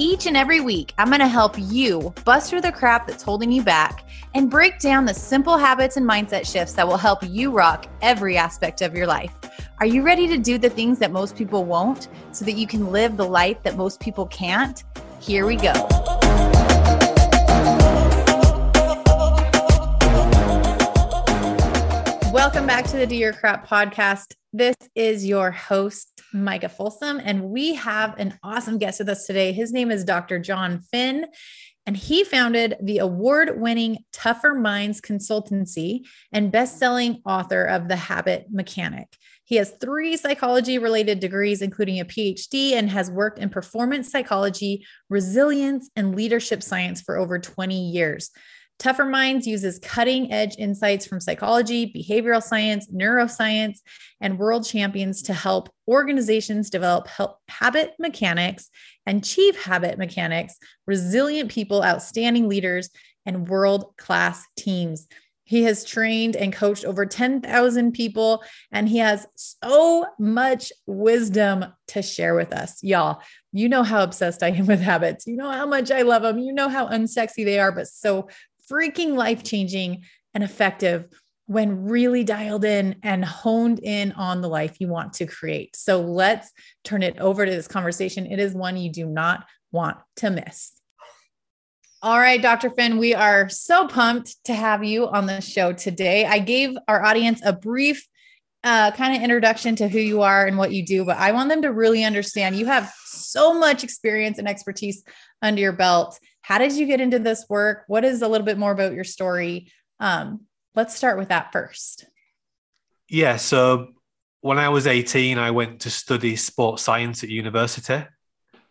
Each and every week, I'm going to help you bust through the crap that's holding you back and break down the simple habits and mindset shifts that will help you rock every aspect of your life. Are you ready to do the things that most people won't so that you can live the life that most people can't? Here we go. Welcome back to the Do Your Crap podcast. This is your host, Micah Folsom, and we have an awesome guest with us today. His name is Dr. Jon Finn and he founded the award winning Tougher Minds Consultancy and best selling author of The Habit Mechanic. He has three psychology related degrees, including a PhD, and has worked in performance psychology, resilience, and leadership science for over 20 years. Tougher Minds uses cutting edge insights from psychology, behavioral science, neuroscience, and world champions to help organizations develop habit mechanics and achieve habit mechanics, resilient people, outstanding leaders, and world class teams. He has trained and coached over 10,000 people, and he has so much wisdom to share with us. Y'all, you know how obsessed I am with habits. You know how much I love them. You know how unsexy they are, but so freaking life changing and effective when really dialed in and honed in on the life you want to create. So let's turn it over to this conversation. It is one you do not want to miss. All right, Dr. Finn, we are so pumped to have you on the show today. I gave our audience a brief uh, kind of introduction to who you are and what you do, but I want them to really understand you have so much experience and expertise under your belt. How did you get into this work? What is a little bit more about your story? Um, let's start with that first. Yeah. So when I was 18, I went to study sports science at university.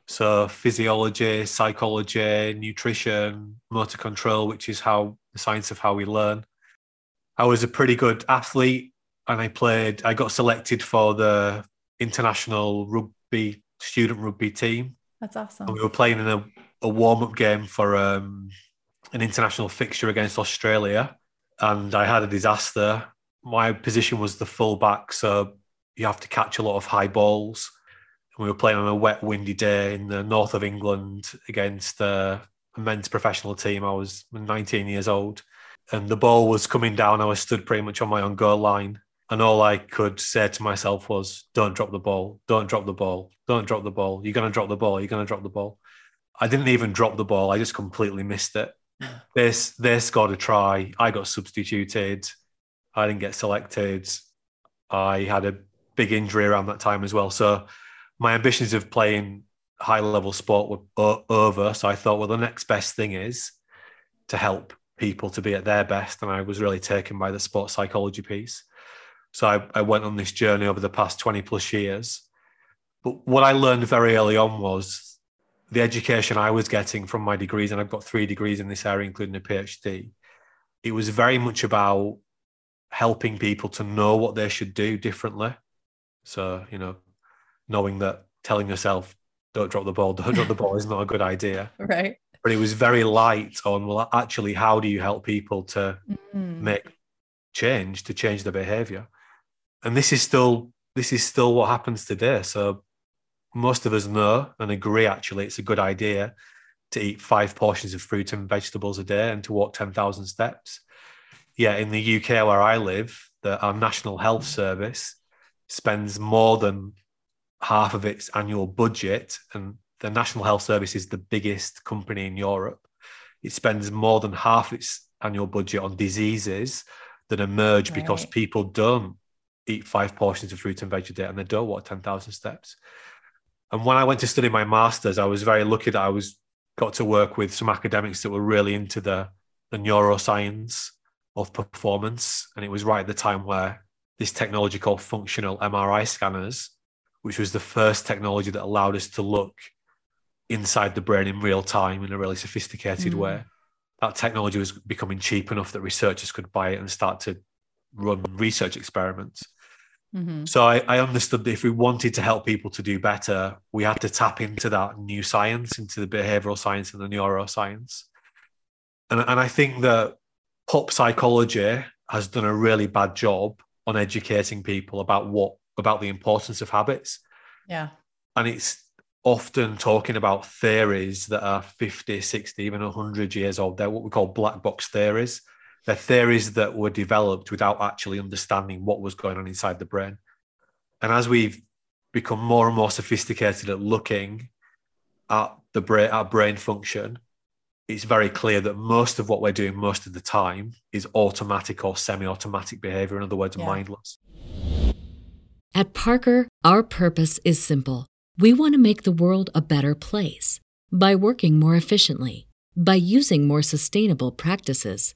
So physiology, psychology, nutrition, motor control, which is how the science of how we learn. I was a pretty good athlete and I played, I got selected for the international rugby, student rugby team. That's awesome. And we were playing in a a warm up game for um, an international fixture against Australia, and I had a disaster. My position was the fullback, so you have to catch a lot of high balls. And we were playing on a wet, windy day in the north of England against uh, a men's professional team. I was 19 years old, and the ball was coming down. I was stood pretty much on my own goal line. And all I could say to myself was, don't drop the ball, don't drop the ball, don't drop the ball. You're going to drop the ball, you're going to drop the ball. I didn't even drop the ball. I just completely missed it. They, they scored a try. I got substituted. I didn't get selected. I had a big injury around that time as well. So my ambitions of playing high level sport were over. So I thought, well, the next best thing is to help people to be at their best. And I was really taken by the sports psychology piece. So I, I went on this journey over the past 20 plus years. But what I learned very early on was the education I was getting from my degrees, and I've got three degrees in this area, including a PhD, it was very much about helping people to know what they should do differently. So, you know, knowing that telling yourself, don't drop the ball, don't drop the ball is not a good idea. Right. But it was very light on, well, actually, how do you help people to mm-hmm. make change, to change their behavior? And this is still this is still what happens today. So most of us know and agree actually it's a good idea to eat five portions of fruit and vegetables a day and to walk 10,000 steps. Yeah, in the UK where I live, the, our National Health Service spends more than half of its annual budget, and the National Health Service is the biggest company in Europe. It spends more than half its annual budget on diseases that emerge right. because people don't eat five portions of fruit and veg a day and they don't walk 10,000 steps. And when I went to study my masters, I was very lucky that I was got to work with some academics that were really into the the neuroscience of performance. And it was right at the time where this technology called functional MRI scanners, which was the first technology that allowed us to look inside the brain in real time in a really sophisticated mm. way. that technology was becoming cheap enough that researchers could buy it and start to run research experiments. Mm-hmm. So I, I, understood that if we wanted to help people to do better, we had to tap into that new science, into the behavioral science and the neuroscience. And, and I think that pop psychology has done a really bad job on educating people about what about the importance of habits. Yeah. And it's often talking about theories that are 50, 60, even 100 years old. They're what we call black box theories. They're theories that were developed without actually understanding what was going on inside the brain. And as we've become more and more sophisticated at looking at the brain, our brain function, it's very clear that most of what we're doing most of the time is automatic or semi-automatic behavior. In other words, yeah. mindless. At Parker, our purpose is simple. We want to make the world a better place by working more efficiently, by using more sustainable practices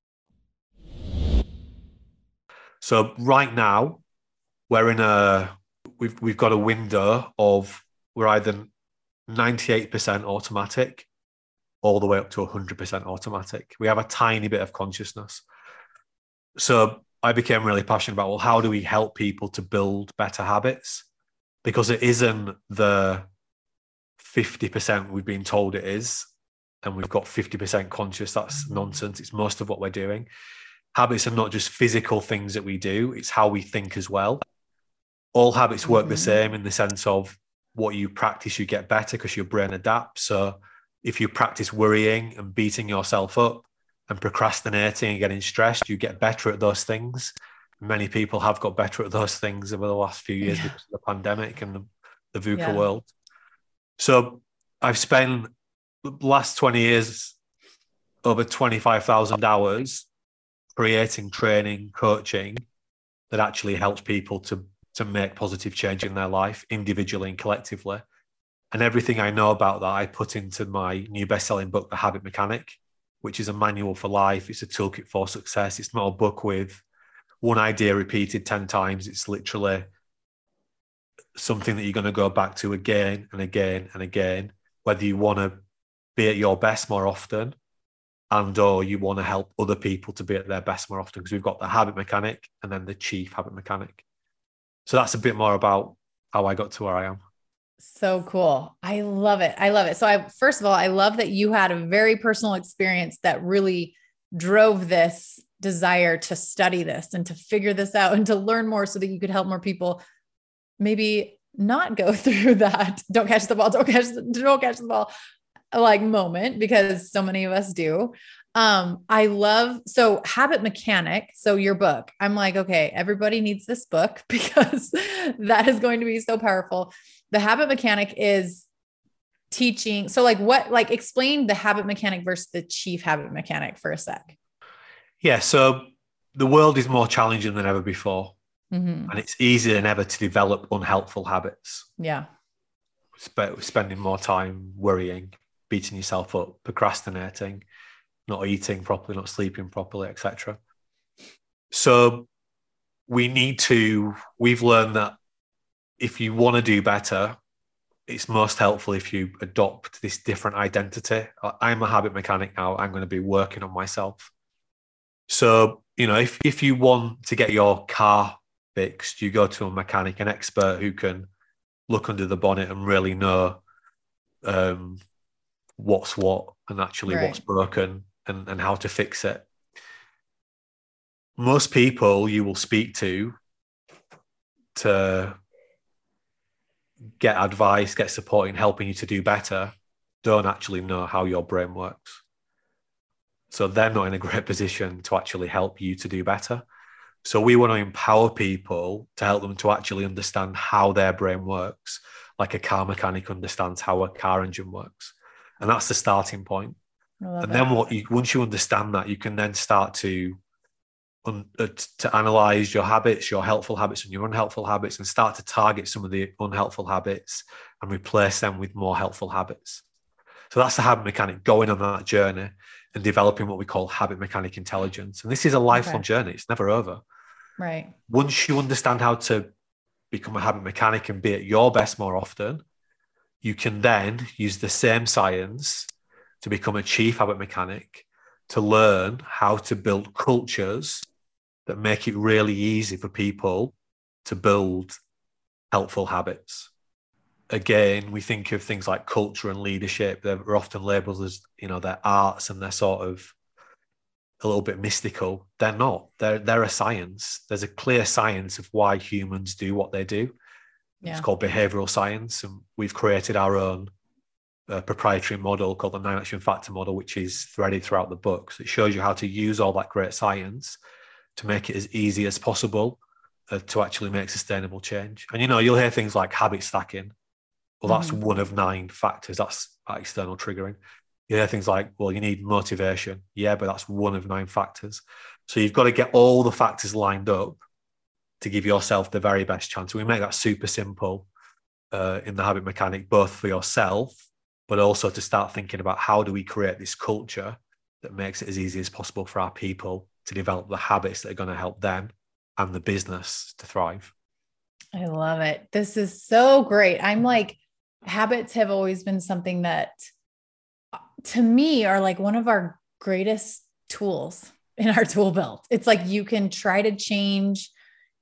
So right now, we're in a we've we've got a window of we're either 98% automatic all the way up to 100% automatic. We have a tiny bit of consciousness. So I became really passionate about well, how do we help people to build better habits? Because it isn't the 50% we've been told it is, and we've got 50% conscious. That's nonsense. It's most of what we're doing habits are not just physical things that we do, it's how we think as well. All habits work mm-hmm. the same in the sense of what you practice, you get better because your brain adapts. So if you practice worrying and beating yourself up and procrastinating and getting stressed, you get better at those things. Many people have got better at those things over the last few years yeah. because of the pandemic and the, the VUCA yeah. world. So I've spent the last 20 years over 25,000 hours creating training, coaching that actually helps people to to make positive change in their life individually and collectively. And everything I know about that, I put into my new best-selling book, The Habit Mechanic, which is a manual for life. It's a toolkit for success. It's not a book with one idea repeated 10 times. It's literally something that you're going to go back to again and again and again, whether you want to be at your best more often and or you want to help other people to be at their best more often because we've got the habit mechanic and then the chief habit mechanic. So that's a bit more about how i got to where i am. So cool. I love it. I love it. So i first of all i love that you had a very personal experience that really drove this desire to study this and to figure this out and to learn more so that you could help more people maybe not go through that. Don't catch the ball. Don't catch the, don't catch the ball like moment because so many of us do. Um, I love so habit mechanic. So your book, I'm like, okay, everybody needs this book because that is going to be so powerful. The habit mechanic is teaching. So, like, what, like, explain the habit mechanic versus the chief habit mechanic for a sec. Yeah. So, the world is more challenging than ever before. Mm-hmm. And it's easier than ever to develop unhelpful habits. Yeah. Sp- spending more time worrying, beating yourself up, procrastinating, not eating properly, not sleeping properly, etc. So we need to, we've learned that if you want to do better, it's most helpful if you adopt this different identity. I'm a habit mechanic now. I'm going to be working on myself. So, you know, if, if you want to get your car fixed, you go to a mechanic, an expert who can look under the bonnet and really know um, what's what and actually right. what's broken and, and how to fix it. Most people you will speak to to get advice, get support in helping you to do better, don't actually know how your brain works. So they're not in a great position to actually help you to do better. So we want to empower people to help them to actually understand how their brain works, like a car mechanic understands how a car engine works. And that's the starting point. And then what you once you understand that, you can then start to un, uh, to analyze your habits, your helpful habits and your unhelpful habits, and start to target some of the unhelpful habits and replace them with more helpful habits. So that's the habit mechanic going on that journey and developing what we call habit mechanic intelligence. And this is a lifelong okay. journey, it's never over. Right. Once you understand how to become a habit mechanic and be at your best more often, you can then use the same science to become a chief habit mechanic to learn how to build cultures that make it really easy for people to build helpful habits. Again, we think of things like culture and leadership. They're often labeled as, you know, they're arts and they're sort of a little bit mystical. They're not. They're they're a science. There's a clear science of why humans do what they do. Yeah. It's called behavioral science, and we've created our own uh, proprietary model called the nine action factor model, which is threaded throughout the book. So it shows you how to use all that great science to make it as easy as possible uh, to actually make sustainable change. And you know, you'll hear things like habit stacking. Well, that's mm-hmm. one of nine factors. That's external triggering. You hear things like, well, you need motivation. Yeah, but that's one of nine factors. So you've got to get all the factors lined up to give yourself the very best chance. We make that super simple uh, in the habit mechanic, both for yourself, but also to start thinking about how do we create this culture that makes it as easy as possible for our people to develop the habits that are going to help them and the business to thrive. I love it. This is so great. I'm like, habits have always been something that to me are like one of our greatest tools in our tool belt. It's like you can try to change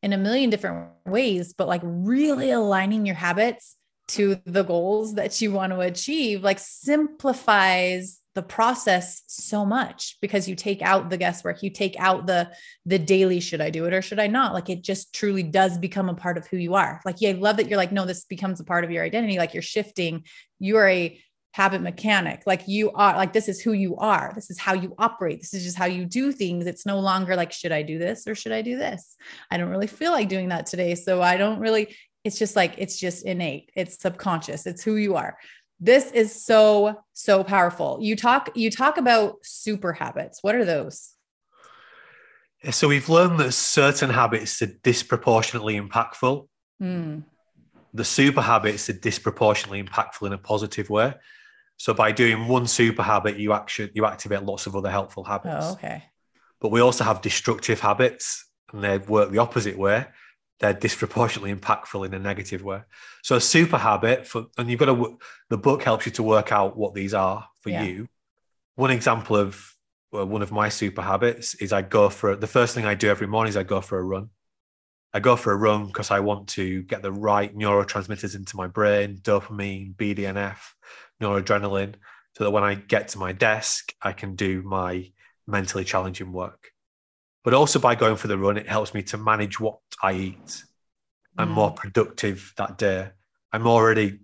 in a million different ways, but like really aligning your habits to the goals that you want to achieve like simplifies the process so much because you take out the guesswork you take out the the daily should i do it or should i not? Like it just truly does become a part of who you are. Like yeah i love that you're like no this becomes a part of your identity. Like you're shifting. You're a habit mechanic. Like you are like this is who you are. This is how you operate. This is just how you do things. It's no longer like should i do this or should i do this? I don't really feel like doing that today. So i don't really it's just like it's just innate. It's subconscious. It's who you are. This is so so powerful. You talk you talk about super habits. What are those? So we've learned that certain habits are disproportionately impactful. Mm. the super habits are disproportionately impactful in a positive way so by doing one super habit you actually you activate lots of other helpful habits oh, okay but we also have destructive habits and they work the opposite way they're disproportionately impactful in a negative way. So a super habit for, and you've got to, the book helps you to work out what these are for yeah. you. One example of well, one of my super habits is I go for the first thing I do every morning is I go for a run. I go for a run because I want to get the right neurotransmitters into my brain, dopamine, BDNF, noradrenaline, so that when I get to my desk, I can do my mentally challenging work but also by going for the run, it helps me to manage what I eat. I'm mm. more productive that day. I'm already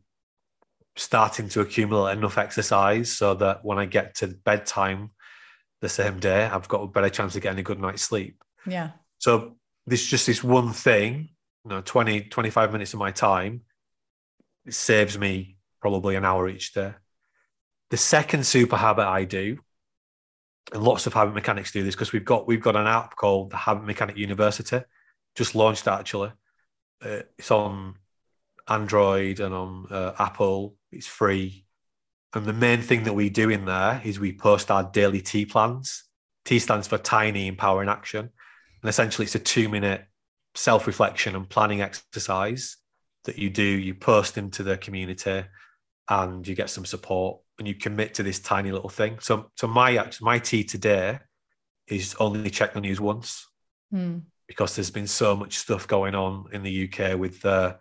starting to accumulate enough exercise so that when I get to bedtime the same day, I've got a better chance of getting a good night's sleep. Yeah. So this just this one thing, you know, 20, 25 minutes of my time, it saves me probably an hour each day. The second super habit I do and lots of habit mechanics do this because we've got we've got an app called the Habit Mechanic University, just launched actually. Uh, it's on Android and on uh, Apple. It's free, and the main thing that we do in there is we post our daily TEA plans. TEA stands for Tiny Empowering Action, and essentially it's a two minute self reflection and planning exercise that you do, you post into the community and you get some support and you commit to this tiny little thing. So, so my my TEA today is only check the news once Hmm. because there's been so much stuff going on in the UK with uh,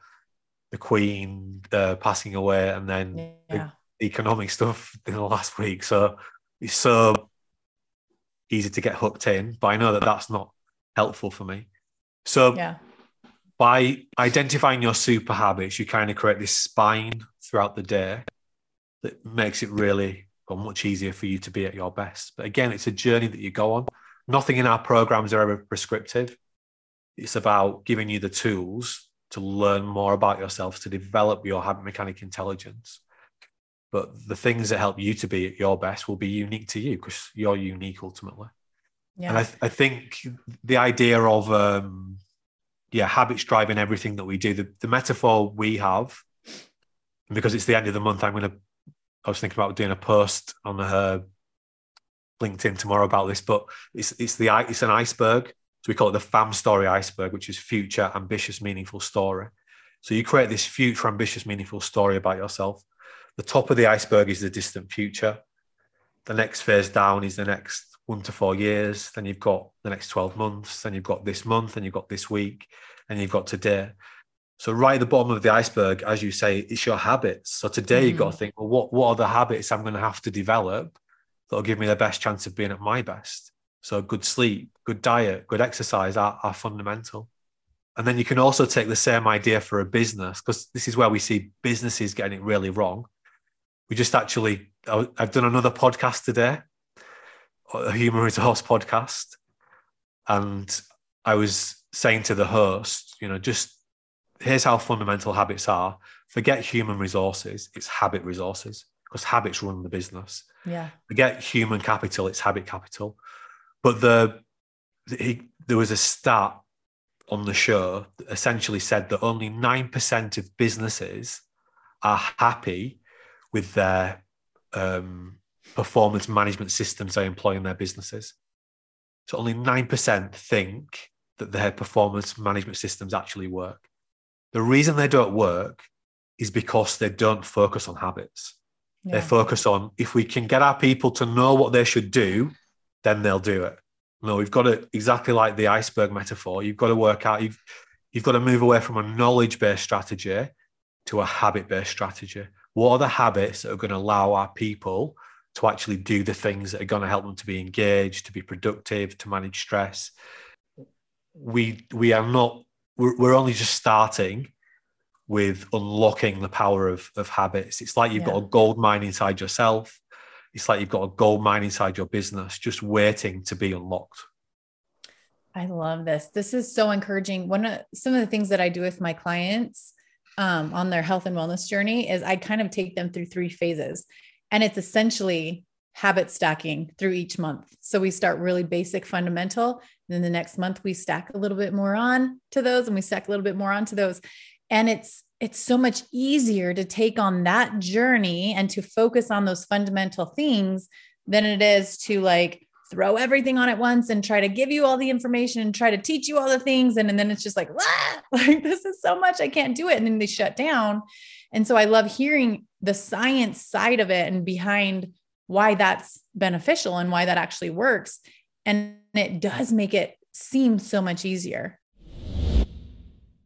the Queen uh, passing away and then Yeah. economic stuff in the last week. So it's so easy to get hooked in, but I know that that's not helpful for me. So Yeah. by identifying your super habits, you kind of create this spine throughout the day that makes it really well, much easier for you to be at your best. But again, it's a journey that you go on. Nothing in our programs are ever prescriptive. It's about giving you the tools to learn more about yourself, to develop your habit mechanic intelligence. But the things that help you to be at your best will be unique to you because you're unique ultimately. Yeah. And I, th- I think the idea of, um, yeah, habits driving everything that we do, the, the metaphor we have, because it's the end of the month, I'm going to, I was thinking about doing a post on her LinkedIn tomorrow about this, but it's, it's the, it's an iceberg. So we call it the FAM story iceberg, which is future, ambitious, meaningful story. So you create this future, ambitious, meaningful story about yourself. The top of the iceberg is the distant future. The next phase down is the next one to four years. Then you've got the next 12 months. Then you've got this month, and you've got this week, and you've got today. So right at the bottom of the iceberg, as you say, it's your habits. So today you've got to mm. think, well, what, what are the habits I'm going to have to develop that'll give me the best chance of being at my best? So good sleep, good diet, good exercise are, are fundamental. And then you can also take the same idea for a business because this is where we see businesses getting it really wrong. We just actually, I've done another podcast today, a human resource podcast. And I was saying to the host, you know, just here's how fundamental habits are. Forget human resources, it's habit resources because habits run the business yeah. forget human capital, it's habit capital. But the he, there was a stat on the show that essentially said that only 9% of businesses are happy with their um, performance management systems they employ in their businesses. So only 9% think that their performance management systems actually work. The reason they don't work is because they don't focus on habits. They focus on if we can get our people to know what they should do, then they'll do it. No, we've got to exactly like the iceberg metaphor. You've got to work out. You've you've got to move away from a knowledge-based strategy to a habit-based strategy. What are the habits that are going to allow our people to actually do the things that are going to help them to be engaged, to be productive, to manage stress? We we are not. We're, we're only just starting with unlocking the power of, of habits. It's like you've Yeah. got a gold mine inside yourself. It's like you've got a gold mine inside your business, just waiting to be unlocked. I love this. This is so encouraging. One of some of the things that I do with my clients um, on their health and wellness journey is I kind of take them through three phases, and it's essentially habit stacking through each month. So we start really basic, fundamental. Then the next month we stack a little bit more on to those, and we stack a little bit more onto those. And it's it's so much easier to take on that journey and to focus on those fundamental things than it is to like throw everything on at once and try to give you all the information and try to teach you all the things. And, and then it's just like, "Ah, like this is so much, I can't do it. And then they shut down. And so I love hearing the science side of it and behind why that's beneficial and why that actually works. And it does make it seem so much easier.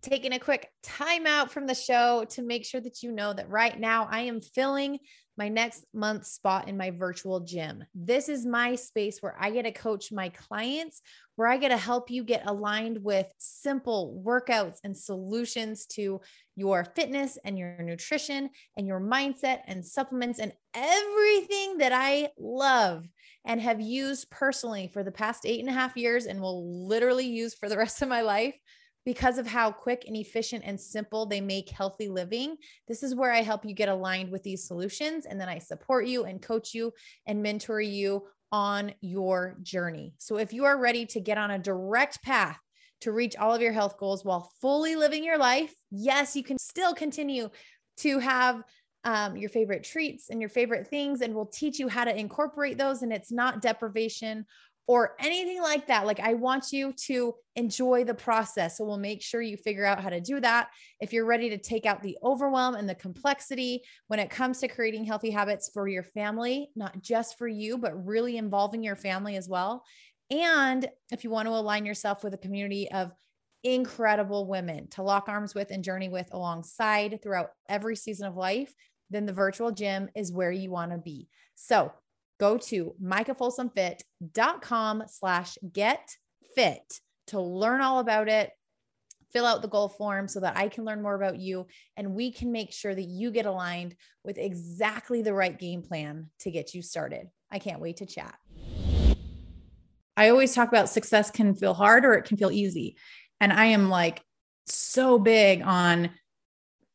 Taking a quick time out from the show to make sure that you know that right now I am filling my next month's spot in my virtual gym. This is my space where I get to coach my clients, where I get to help you get aligned with simple workouts and solutions to your fitness and your nutrition and your mindset and supplements and everything that I love and have used personally for the past eight and a half years and will literally use for the rest of my life because of how quick and efficient and simple they make healthy living. This is where I help you get aligned with these solutions. And then I support you and coach you and mentor you on your journey. So if you are ready to get on a direct path to reach all of your health goals while fully living your life, yes, you can still continue to have um, your favorite treats and your favorite things, and we'll teach you how to incorporate those. And it's not deprivation or anything like that. Like, I want you to enjoy the process. So, we'll make sure you figure out how to do that. If you're ready to take out the overwhelm and the complexity when it comes to creating healthy habits for your family, not just for you, but really involving your family as well. And if you want to align yourself with a community of incredible women to lock arms with and journey with alongside throughout every season of life, then the virtual gym is where you want to be. So go to micahfolsomfit.com slash get fit to learn all about it. Fill out the goal form so that I can learn more about you and we can make sure that you get aligned with exactly the right game plan to get you started. I can't wait to chat. I always talk about success can feel hard or it can feel easy. And I am like so big on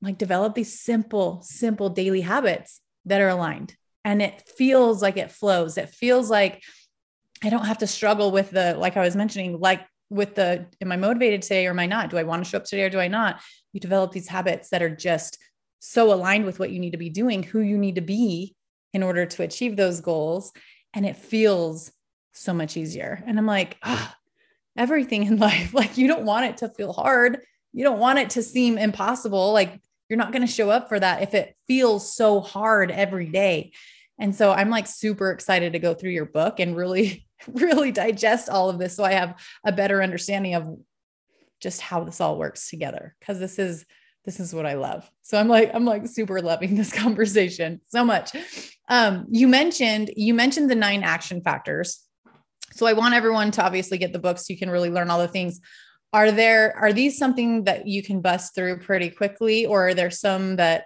like develop these simple, simple daily habits that are aligned. And it feels like it flows. It feels like I don't have to struggle with the, like I was mentioning, like with the, am I motivated today or am I not? Do I want to show up today or do I not? You develop these habits that are just so aligned with what you need to be doing, who you need to be in order to achieve those goals. And it feels so much easier. And I'm like, oh, everything in life, like you don't want it to feel hard. You don't want it to seem impossible. Like you're not going to show up for that if it feels so hard every day. And so I'm like super excited to go through your book and really, really digest all of this so I have a better understanding of just how this all works together. Cause this is, this is what I love. So I'm like, I'm like super loving this conversation so much. Um, you mentioned, you mentioned the nine action factors. So I want everyone to obviously get the book so you can really learn all the things are there are these something that you can bust through pretty quickly or are there some that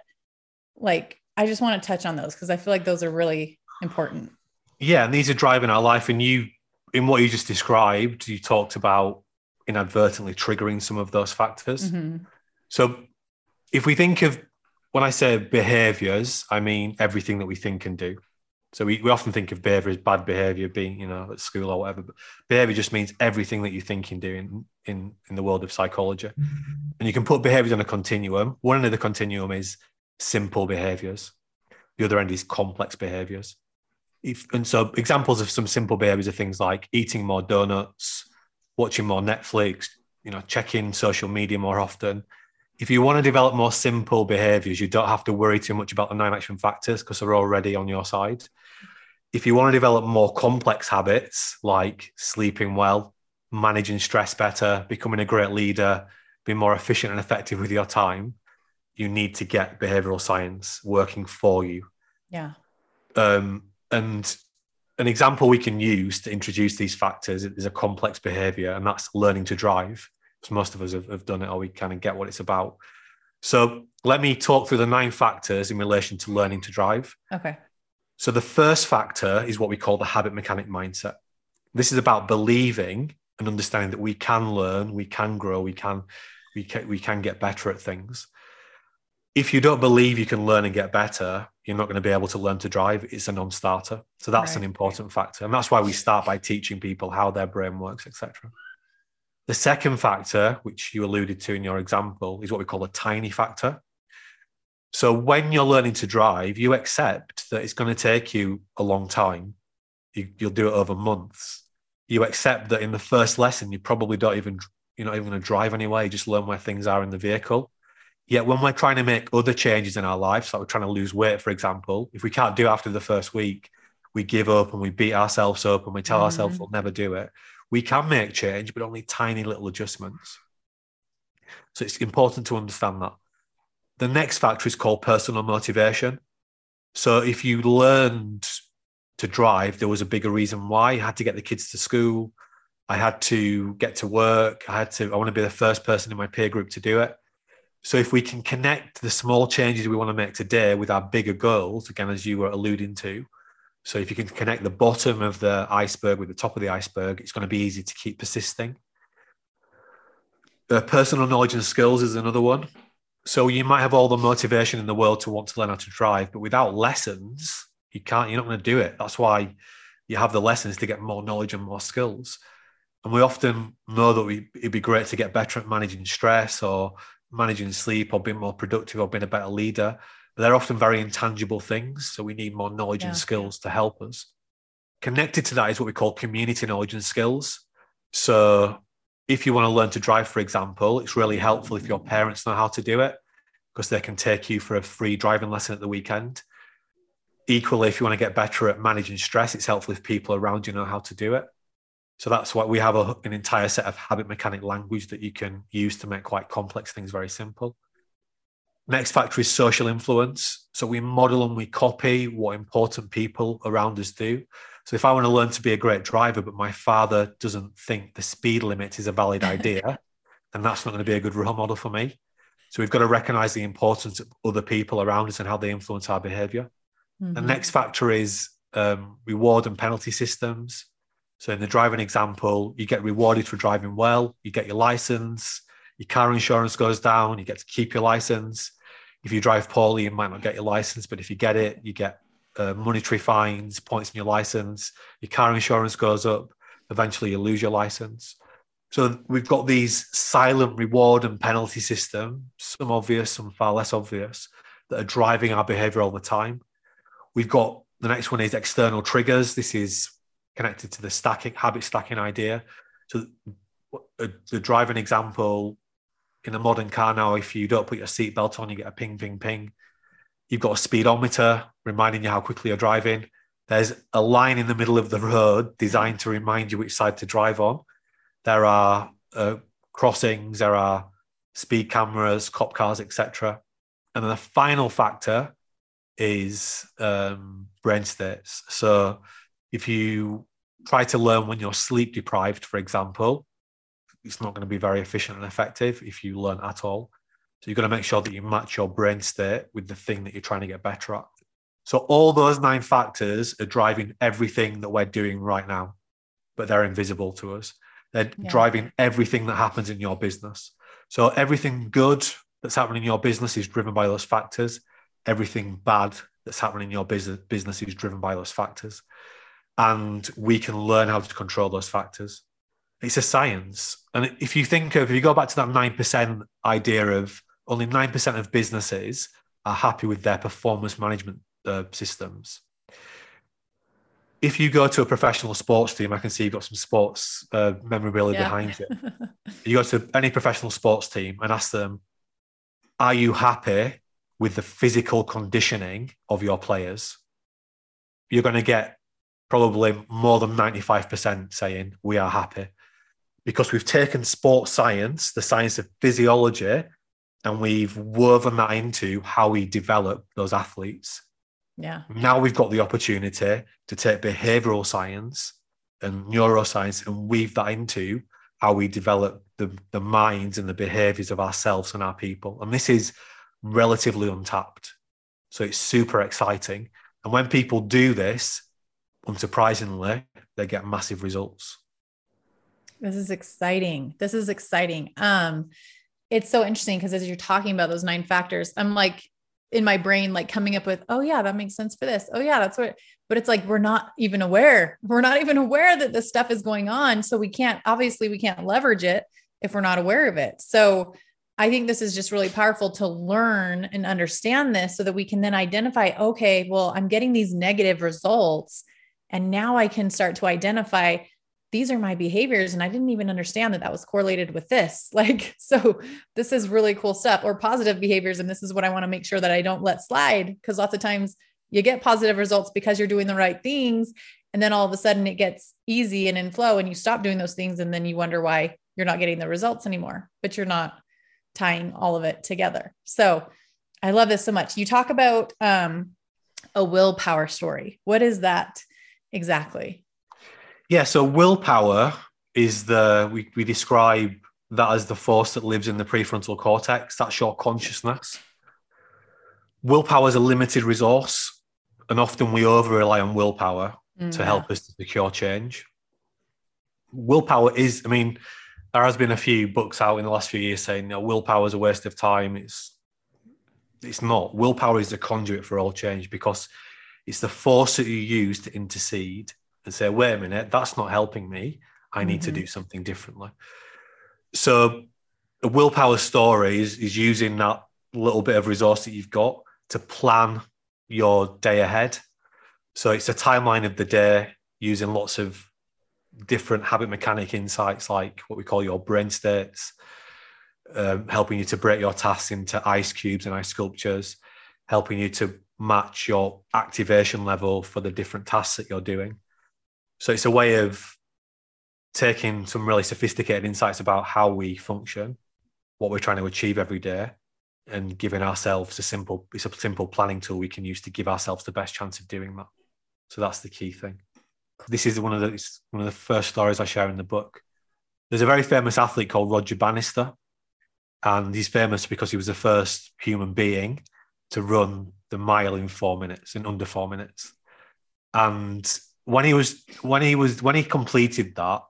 like i just want to touch on those because i feel like those are really important yeah and these are driving our life and you in what you just described you talked about inadvertently triggering some of those factors mm-hmm. so if we think of when i say behaviors i mean everything that we think and do so we, we often think of behavior as bad behavior being, you know, at school or whatever. But behavior just means everything that you think and do in, in, in the world of psychology. And you can put behaviors on a continuum. One end of the continuum is simple behaviors. The other end is complex behaviors. If, and so examples of some simple behaviors are things like eating more donuts, watching more Netflix, you know, checking social media more often. If you want to develop more simple behaviors, you don't have to worry too much about the nine action factors because they're already on your side if you want to develop more complex habits like sleeping well, managing stress better, becoming a great leader, being more efficient and effective with your time, you need to get behavioral science working for you. Yeah. Um, and an example we can use to introduce these factors is a complex behavior, and that's learning to drive. Because most of us have, have done it, or we kind of get what it's about. So let me talk through the nine factors in relation to learning to drive. Okay. So the first factor is what we call the habit mechanic mindset. This is about believing and understanding that we can learn, we can grow, we can we can we can get better at things. If you don't believe you can learn and get better, you're not going to be able to learn to drive. It's a non-starter. So that's right. an important factor. And that's why we start by teaching people how their brain works, etc. The second factor, which you alluded to in your example, is what we call a tiny factor. So when you're learning to drive, you accept that it's going to take you a long time. You, will do it over months. You accept that in the first lesson, you probably don't even, you're not even going to drive anyway. You just learn where things are in the vehicle. Yet when we're trying to make other changes in our lives, like we're trying to lose weight, for example, if we can't do after the first week, we give up and we beat ourselves up and we tell mm-hmm. ourselves we'll never do it. We can make change, but only tiny little adjustments. So it's important to understand that. The next factor is called personal motivation. So if you learned to drive, there was a bigger reason why. I had to get the kids to school. I had to get to work. I had to, I want to be the first person in my peer group to do it. So if we can connect the small changes we want to make today with our bigger goals, again, as you were alluding to, so if you can connect the bottom of the iceberg with the top of the iceberg, it's going to be easy to keep persisting. The personal knowledge and skills is another one. So you might have all the motivation in the world to want to learn how to drive, but without lessons, you can't, you're not going to do it. That's why you have the lessons to get more knowledge and more skills. And we often know that we, it'd be great to get better at managing stress or managing sleep or being more productive or being a better leader. But they're often very intangible things. So we need more knowledge yeah. and skills to help us. connected to that is what we call community knowledge and skills. So if you want to learn to drive, for example, it's really helpful if your parents know how to do it because they can take you for a free driving lesson at the weekend. Equally, if you want to get better at managing stress, it's helpful if people around you know how to do it. So that's why we have a, an entire set of habit mechanic language that you can use to make quite complex things very simple. Next factor is social influence. So we model and we copy what important people around us do. So if I want to learn to be a great driver, but my father doesn't think the speed limit is a valid idea, then that's not going to be a good role model for me. So we've got to recognize the importance of other people around us and how they influence our behavior. Mm-hmm. The next factor is um, reward and penalty systems. So in the driving example, you get rewarded for driving well, you get your license, your car insurance goes down, you get to keep your license. If you drive poorly, you might not get your license, but if you get it, you get uh, monetary fines, points in your license, your car insurance goes up, eventually you lose your license. So we've got these silent reward and penalty systems, some obvious, some far less obvious, that are driving our behavior all the time. We've got the next one is external triggers. This is connected to the stacking habit stacking idea. So the driving example in a modern car now, if you don't put your seatbelt on, you get a ping, ping, ping. You've got a speedometer reminding you how quickly you're driving. There's a line in the middle of the road designed to remind you which side to drive on. There are uh, crossings, there are speed cameras, cop cars, etc. And then the final factor is um, brain states. So if you try to learn when you're sleep deprived, for example, it's not going to be very efficient and effective if you learn at all. So you've got to make sure that you match your brain state with the thing that you're trying to get better at. So all those nine factors are driving everything that we're doing right now, but they're invisible to us. They're yeah. driving everything that happens in your business. So everything good that's happening in your business is driven by those factors. Everything bad that's happening in your business business is driven by those factors. And we can learn how to control those factors. It's a science. And if you think of, if you go back to that 9% idea of only 9% of businesses are happy with their performance management uh, systems. If you go to a professional sports team, I can see you've got some sports uh, memorabilia yeah. behind you. you go to any professional sports team and ask them, Are you happy with the physical conditioning of your players? You're going to get probably more than 95% saying, We are happy because we've taken sports science, the science of physiology, and we've woven that into how we develop those athletes. Yeah. Now we've got the opportunity to take behavioral science and neuroscience and weave that into how we develop the, the minds and the behaviors of ourselves and our people. And this is relatively untapped. So it's super exciting. And when people do this, unsurprisingly, they get massive results. This is exciting. This is exciting. Um, it's so interesting because as you're talking about those nine factors, I'm like in my brain, like coming up with, oh yeah, that makes sense for this. Oh yeah, that's what. But it's like we're not even aware. We're not even aware that this stuff is going on. So we can't. Obviously, we can't leverage it if we're not aware of it. So I think this is just really powerful to learn and understand this so that we can then identify, okay, well, I'm getting these negative results. And now I can start to identify these are my behaviors and i didn't even understand that that was correlated with this. Like so this is really cool stuff or positive behaviors and this is what i want to make sure that i don't let slide because lots of times you get positive results because you're doing the right things and then all of a sudden it gets easy and in flow and you stop doing those things and then you wonder why you're not getting the results anymore but you're not tying all of it together. So i love this so much. You talk about um, a willpower story. What is that exactly yeah, so willpower is the we, we describe that as the force that lives in the prefrontal cortex. That's your consciousness. Willpower is a limited resource, and often we over rely on willpower mm, to help us to secure change. Willpower is, I mean, there has been a few books out in the last few years saying you know, willpower is a waste of time. It's it's not. Willpower is the conduit for all change because it's the force that you use to intercede and say, wait a minute, that's not helping me. I need mm-hmm. to do something differently. So, a willpower story is, is using that little bit of resource that you've got to plan your day ahead. So, it's a timeline of the day. using lots of different habit mechanic insights, like what we call your brain states, um, helping you to break your tasks into ice cubes and ice sculptures, helping you to match your activation level for the different tasks that you're doing. So it's a way of taking some really sophisticated insights about how we function, what we're trying to achieve every day, and giving ourselves a simple it's a simple planning tool we can use to give ourselves the best chance of doing that. So that's the key thing. This is one of the one of the first stories I share in the book. There's a very famous athlete called Roger Bannister, and he's famous because he was the first human being to run the mile in four minutes, in under four minutes. And when he was when he was when he completed that,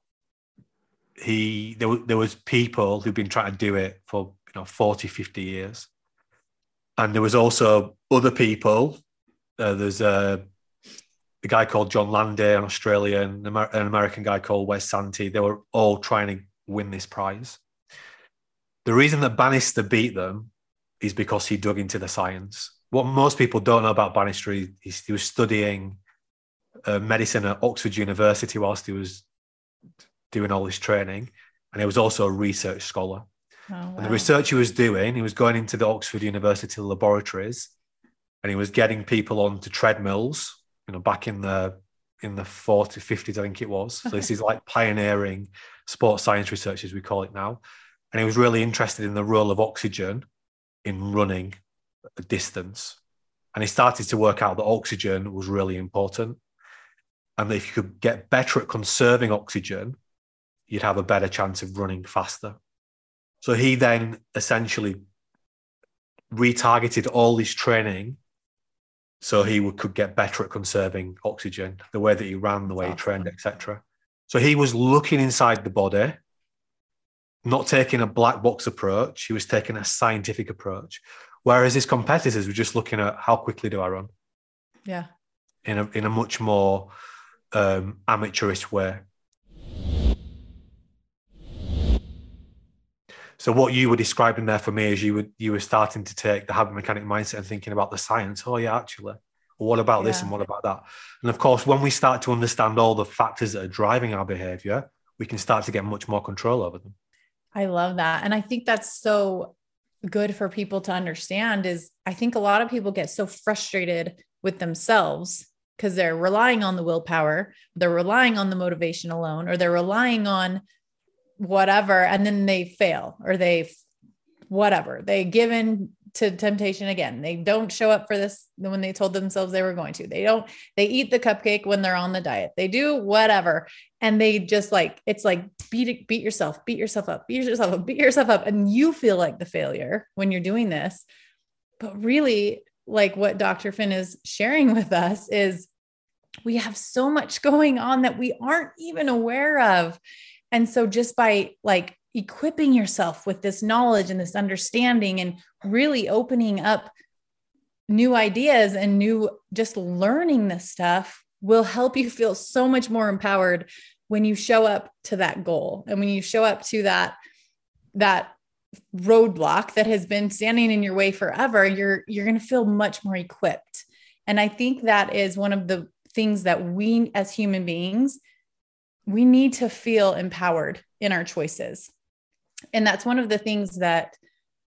he there, there was people who've been trying to do it for you know 40 50 years. And there was also other people. Uh, there's a, a, guy called john landy in australia and an american guy called wes santee. They were all trying to win this prize. The reason that bannister beat them is because he dug into the science what most people don't know about bannister he, he was studying uh, medicine at oxford university whilst he was doing all this training, and he was also a research scholar. Oh, wow. And the research he was doing, he was going into the Oxford University laboratories, and he was getting people onto treadmills. You know, back in the in the 40s, 50s, I think it was. So this is like pioneering sports science research, as we call it now. And he was really interested in the role of oxygen in running a distance. And he started to work out that oxygen was really important. And that if you could get better at conserving oxygen, you'd have a better chance of running faster. So he then essentially retargeted all his training so he would, could get better at conserving oxygen, the way that he ran, the way he trained, etc. So he was looking inside the body, not taking a black box approach. He was taking a scientific approach. Whereas his competitors were just looking at how quickly do I run? Yeah. In a in a much more um, amateurish way. So what you were describing there for me is you were you were starting to take the habit mechanic mindset and thinking about the science. Oh yeah, actually. What about yeah. this and what about that? And of course, when we start to understand all the factors that are driving our behavior, we can start to get much more control over them. I love that. And I think that's so good for people to understand is I think a lot of people get so frustrated with themselves because they're relying on the willpower, they're relying on the motivation alone, or they're relying on whatever and then they fail or they whatever. They give in to temptation again. They don't show up for this when they told themselves they were going to. They don't they eat the cupcake when they're on the diet. They do whatever. And they just like it's like beat it, beat yourself beat yourself up beat yourself up beat yourself up. And you feel like the failure when you're doing this. But really like what dr finn is sharing with us is we have so much going on that we aren't even aware of. And so just by like equipping yourself with this knowledge and this understanding and really opening up new ideas and new just learning this stuff will help you feel so much more empowered when you show up to that goal and when you show up to that that roadblock that has been standing in your way forever you're you're going to feel much more equipped and i think that is one of the things that we as human beings we need to feel empowered in our choices. And that's one of the things that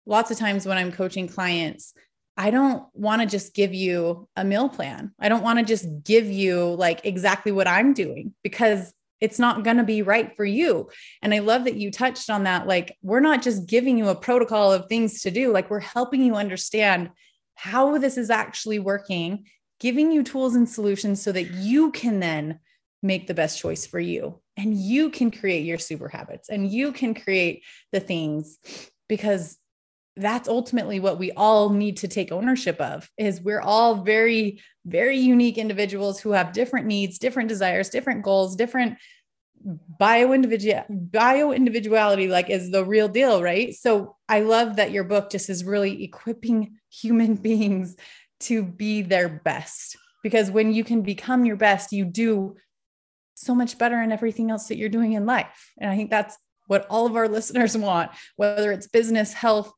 lots of times when I'm coaching clients, I don't want to just give you a meal plan. I don't want to just give you like exactly what I'm doing because it's not going to be right for you. And I love that you touched on that. Like, we're not just giving you a protocol of things to do, like, we're helping you understand how this is actually working, giving you tools and solutions so that you can then make the best choice for you and you can create your super habits and you can create the things because that's ultimately what we all need to take ownership of is we're all very very unique individuals who have different needs different desires different goals different bio individual bio individuality like is the real deal right? So i love that your book just is really equipping human beings to be their best because when you can become your best you do so much better in everything else that you're doing in life. And I think that's what all of our listeners want, whether it's business, health,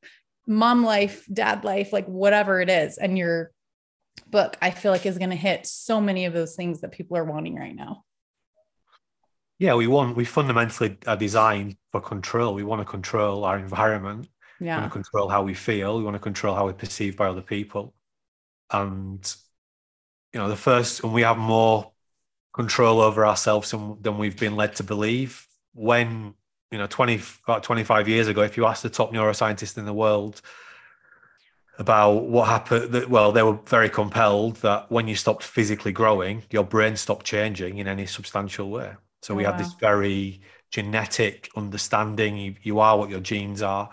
mom life, dad life, like whatever it is. And your book, I feel like, is going to hit so many of those things that people are wanting right now. yeah, we want we fundamentally are designed for control. We want to control our environment. Yeah. We want to control how we feel. We want to control how we're perceived by other people. And you know, the first and we have more control over ourselves than, than we've been led to believe. When you know, 20 about 25 years ago, if you asked the top neuroscientist in the world about what happened, that, well, they were very compelled that when you stopped physically growing, your brain stopped changing in any substantial way. So oh, we Oh, have this very genetic understanding. You, you are what your genes are.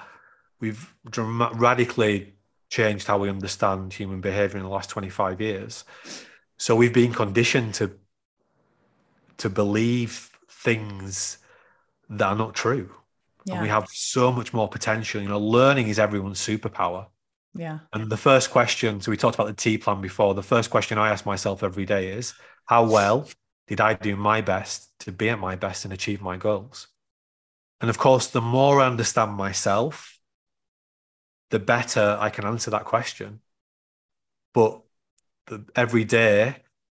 We've drama- radically changed how we understand human behavior in the last 25 years. So we've been conditioned to to believe things that are not true. And we have so much more potential. You know, learning is everyone's superpower. Yeah. And the first question, so we talked about the TEA plan before. The first question I ask myself every day is how well did I do my best to be at my best and achieve my goals? And of course, the more I understand myself, the better I can answer that question. But the, every day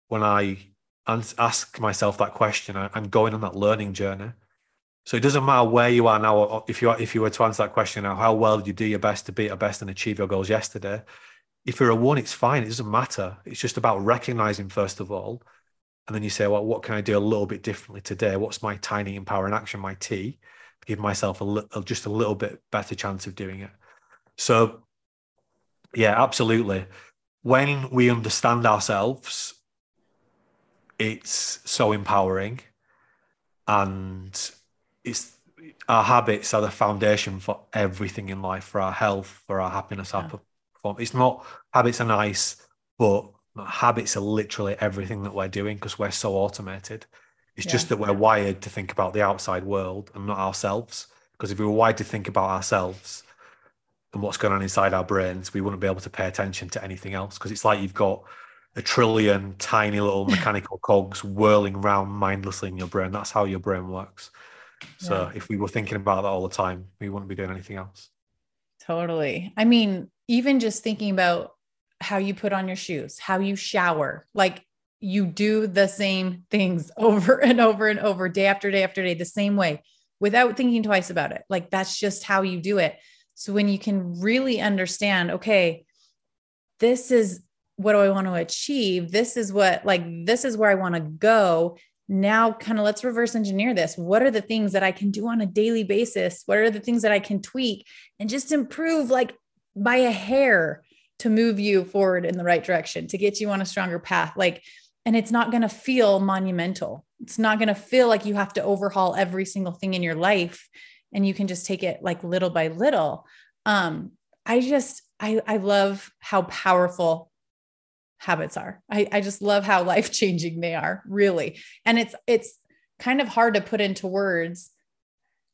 when I ans- ask myself that question, I'm going on that learning journey. So it doesn't matter where you are now. If you are, if you were to answer that question now, how well did you do your best to be at your best and achieve your goals yesterday? If you're a one, it's fine. It doesn't matter. It's just about recognizing first of all, and then you say, well, what can I do a little bit differently today? What's my tiny empowering action, my TEA, to give myself a just a little bit better chance of doing it. So, yeah, absolutely. When we understand ourselves, it's so empowering, and it's our habits are the foundation for everything in life, for our health, for our happiness, our Yeah. performance. It's not habits are nice, but habits are literally everything that we're doing because we're so automated. It's Yeah. just that we're wired to think about the outside world and not ourselves. Because if we were wired to think about ourselves and what's going on inside our brains, we wouldn't be able to pay attention to anything else. Because it's like you've got a trillion tiny little mechanical cogs whirling around mindlessly in your brain. That's how your brain works. So Yeah. if we were thinking about that all the time, we wouldn't be doing anything else. Totally. I mean, even just thinking about how you put on your shoes, how you shower, like you do the same things over and over and over, day after day after day, the same way without thinking twice about it. Like that's just how you do it. So when you can really understand, okay, this is what do I want to achieve? This is what, like, this is where I want to go. Now, kind of let's reverse engineer this. What are the things that I can do on a daily basis? What are the things that I can tweak and just improve, like by a hair, to move you forward in the right direction, to get you on a stronger path? Like, and it's not going to feel monumental. It's not going to feel like you have to overhaul every single thing in your life and you can just take it like little by little. Um, I just, I, I love how powerful habits are. I, I just love how life changing they are, really. And it's, it's kind of hard to put into words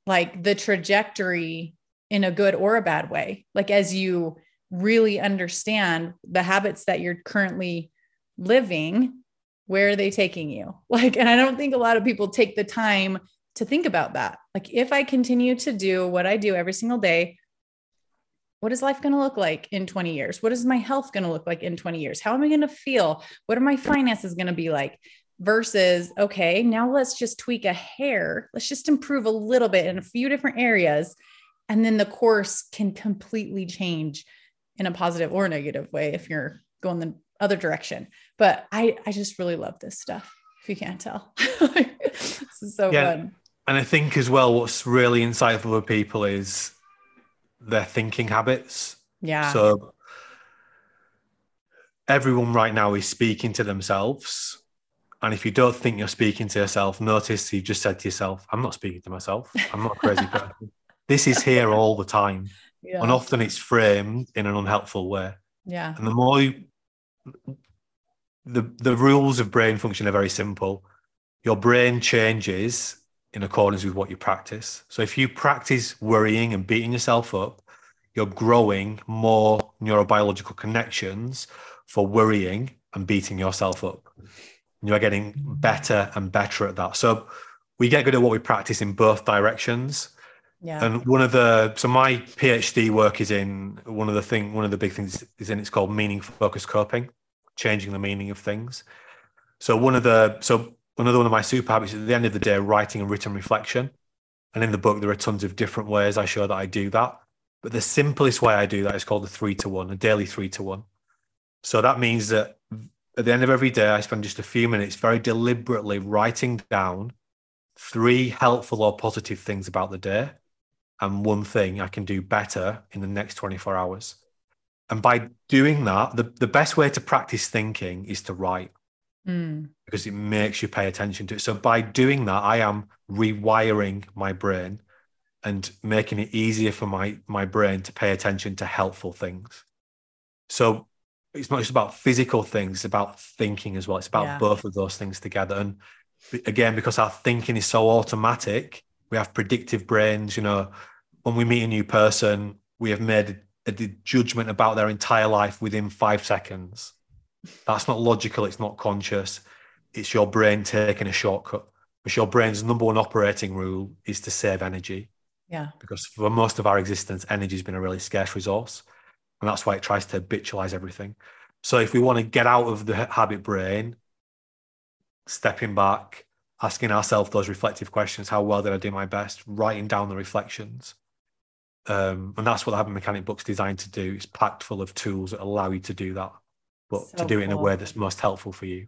like the trajectory in a good or a bad way. Like as you really understand the habits that you're currently living, where are they taking you? Like, and I don't think a lot of people take the time to think about that. Like, if I continue to do what I do every single day, what is life going to look like in 20 years? What is my health going to look like in 20 years? How am I going to feel? What are my finances going to be like? Versus, okay, now let's just tweak a hair. Let's just improve a little bit in a few different areas. And then the course can completely change in a positive or negative way if you're going the other direction. But I, I just really love this stuff, if you can't tell. this is so Yeah. fun. And I think as well, what's really insightful for people is their thinking habits. Yeah. So everyone right now is speaking to themselves. And if you don't think you're speaking to yourself, notice you've just said to yourself, I'm not speaking to myself. I'm not a crazy person. This is here all the time. yeah. And often it's framed in an unhelpful way. yeah. And the more you, the the rules of brain function are very simple. Your brain changes in accordance with what you practice. So if you practice worrying and beating yourself up, you're growing more neurobiological connections for worrying and beating yourself up. And you're getting better and better at that. So we get good at what we practice in both directions. Yeah. And one of the so my PhD work is in one of the thing one of the big things is in it's called meaning focused coping, changing the meaning of things. So one of the so another one of my super habits at the end of the day, writing a written reflection. And in the book, there are tons of different ways I show that I do that. But the simplest way I do that is called the three to one, a daily three to one. So that means that at the end of every day, I spend just a few minutes very deliberately writing down three helpful or positive things about the day and one thing I can do better in the next 24 hours. And by doing that, the, the best way to practice thinking is to write mm. Because it makes you pay attention to it. So by doing that, I am rewiring my brain and making it easier for my, my brain to pay attention to helpful things. So it's not just about physical things, it's about thinking as well. It's about yeah. both of those things together. And again, because our thinking is so automatic, we have predictive brains. You know, when we meet a new person, we have made a, a judgment about their entire life within five seconds. That's not logical. It's not conscious. It's your brain taking a shortcut. Because your brain's number one operating rule is to save energy. Yeah. Because for most of our existence, energy has been a really scarce resource. And that's why it tries to habitualize everything. So if we want to get out of the habit brain, stepping back, asking ourselves those reflective questions how well did I do my best, writing down the reflections. Um, and that's what the habit mechanic book's designed to do. It's packed full of tools that allow you to do that, but so to do it in a way that's most helpful for you.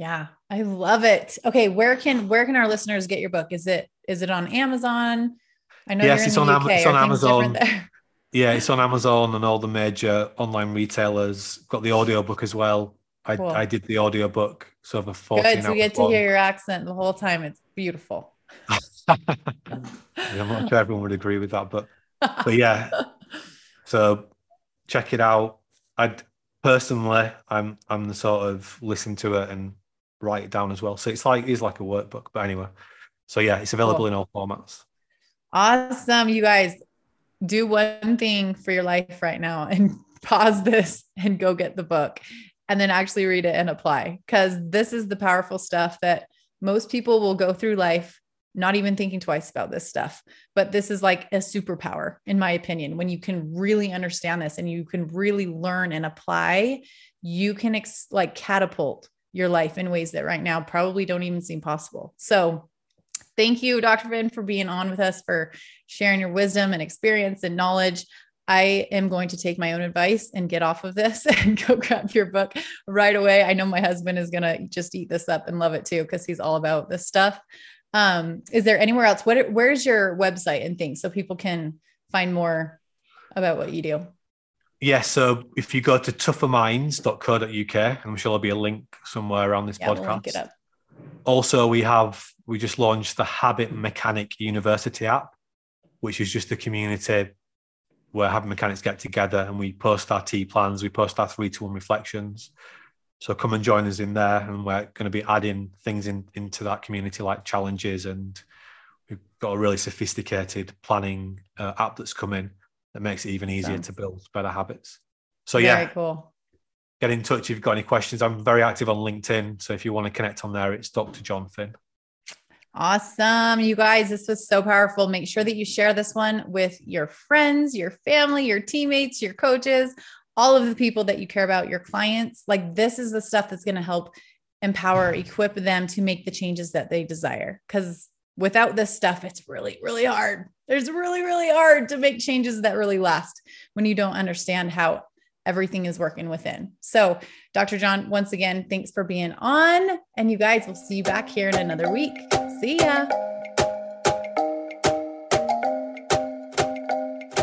Yeah, I love it. Okay, where can where can our listeners get your book? Is it is it on Amazon? I know yes, it's on, Am- it's on Amazon. Yeah, it's on Amazon and all the major online retailers. Got the audiobook as well. I, cool. I did the audiobook. So for 14 Good. So we get to hear your accent the whole time. It's beautiful. I'm not sure everyone would agree with that, but but yeah. So check it out. I'd personally I'm I'm the sort of listen to it and write it down as well. So it's like it's like a workbook. But anyway. So yeah, it's available cool. in all formats. Awesome. You guys do one thing for your life right now and pause this and go get the book and then actually read it and apply because this is the powerful stuff that most people will go through life not even thinking twice about this stuff. But this is like a superpower, in my opinion. When you can really understand this and you can really learn and apply, you can ex- like catapult your life in ways that right now probably don't even seem possible. So, thank you, Dr. Finn, for being on with us, for sharing your wisdom and experience and knowledge. I am going to take my own advice and get off of this and go grab your book right away. I know my husband is going to just eat this up and love it too because he's all about this stuff. Um, is there anywhere else? What where's your website and things so people can find more about what you do? Yeah, so if you go to tougherminds.co.uk, I'm sure there'll be a link somewhere around this yeah, podcast. We'll also, we have we just launched the Habit Mechanic University app, which is just a community where habit mechanics get together and we post our TEA plans, we post our three to one reflections. So come and join us in there, and we're going to be adding things in, into that community like challenges, and we've got a really sophisticated planning uh, app that's coming that makes it even easier Sounds to build better habits. So Very yeah, cool. Get in touch if you've got any questions. I'm very active on LinkedIn, so if you want to connect on there, it's Dr. Jon Finn. Awesome. You guys, this was so powerful. Make sure that you share this one with your friends, your family, your teammates, your coaches, all of the people that you care about, your clients. Like, this is the stuff that's going to help empower, mm. equip them to make the changes that they desire. Because without this stuff, it's really, really hard. It's really, really hard to make changes that really last when you don't understand how everything is working within. So, Dr. Jon, once again, thanks for being on. And you guys, will see you back here in another week. See ya.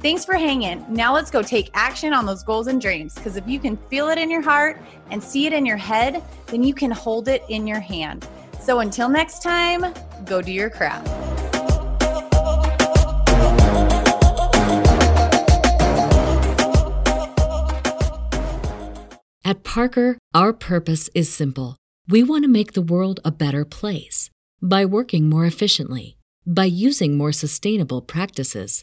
Thanks for hanging. Now let's go take action on those goals and dreams because if you can feel it in your heart and see it in your head, then you can hold it in your hand. So until next time, go do your craft. At Parker, our purpose is simple. We want to make the world a better place by working more efficiently by using more sustainable practices,